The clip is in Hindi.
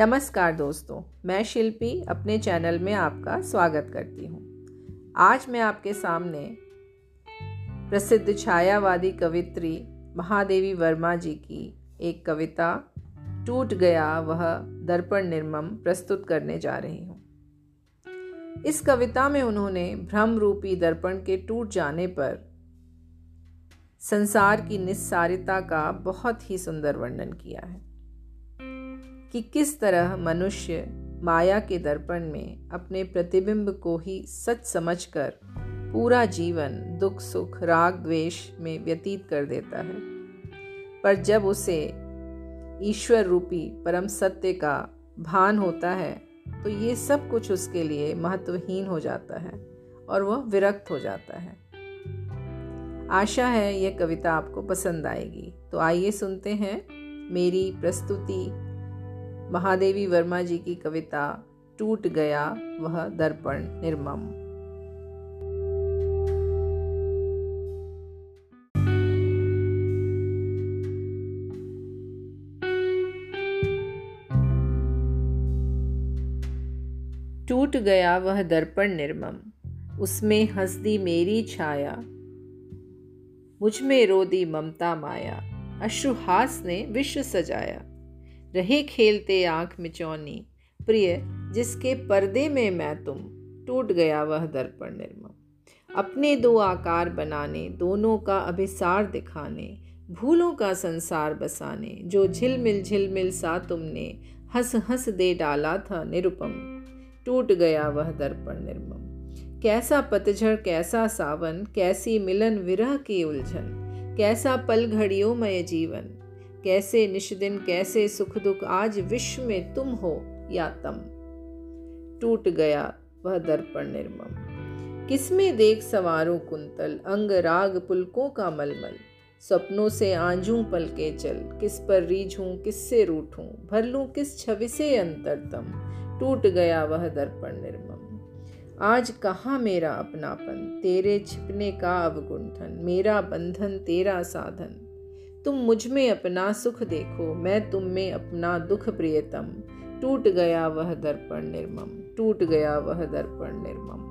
नमस्कार दोस्तों, मैं शिल्पी अपने चैनल में आपका स्वागत करती हूँ। आज मैं आपके सामने प्रसिद्ध छायावादी कवित्री महादेवी वर्मा जी की एक कविता, टूट गया वह दर्पण निर्मम, प्रस्तुत करने जा रही हूँ। इस कविता में उन्होंने भ्रम रूपी दर्पण के टूट जाने पर संसार की निस्सारिता का बहुत ही सुंदर वर्णन किया है। कि किस तरह मनुष्य माया के दर्पण में अपने प्रतिबिंब को ही सच समझकर पूरा जीवन दुख, सुख, राग, द्वेष में व्यतीत कर देता है। पर जब उसे ईश्वर रूपी परम सत्य का भान होता है तो ये सब कुछ उसके लिए महत्वहीन हो जाता है और वह विरक्त हो जाता है। आशा है यह कविता आपको पसंद आएगी। तो आइए सुनते हैं मेरी प्रस्तुति महादेवी वर्मा जी की कविता टूट गया वह दर्पण निर्मम। टूट गया वह दर्पण निर्मम, उसमें हंसदी मेरी छाया। मुझमें रोदी ममता माया अश्रुहास ने विश्व सजाया। रहे खेलते आँख मिचौनी। प्रिय, जिसके पर्दे में मैं तुम, टूट गया वह दर्पण निर्मम। अपने दो आकार बनाने, दोनों का अभिसार दिखाने, भूलों का संसार बसाने, जो झिलमिल झिलमिल सा तुमने हंस हंस दे डाला था निरुपम। टूट गया वह दर्पण निर्मम। कैसा पतझड़, कैसा सावन, कैसी मिलन विरह की उलझन, कैसा पल घड़ियों मय जीवन। कैसे निष्दिन, कैसे सुख दुख आज विश्व में तुम हो या तम। टूट गया वह दर्पण निर्मम। किसमें देख सवारों कुंतल, अंग राग पुलकों का मलमल। सपनों से आंजू पल के चल, किस पर रीझूं, किससे रूठूं, भर लूँ किस छवि से अंतरतम टूट गया वह दर्पण निर्मम। आज कहाँ मेरा अपनापन, तेरे छिपने का अवगुंठन, मेरा बंधन, तेरा साधन। तुम मुझमें अपना सुख देखो, मैं तुम में अपना दुख प्रियतम। टूट गया वह दर्पण निर्मम, टूट गया वह दर्पण निर्मम।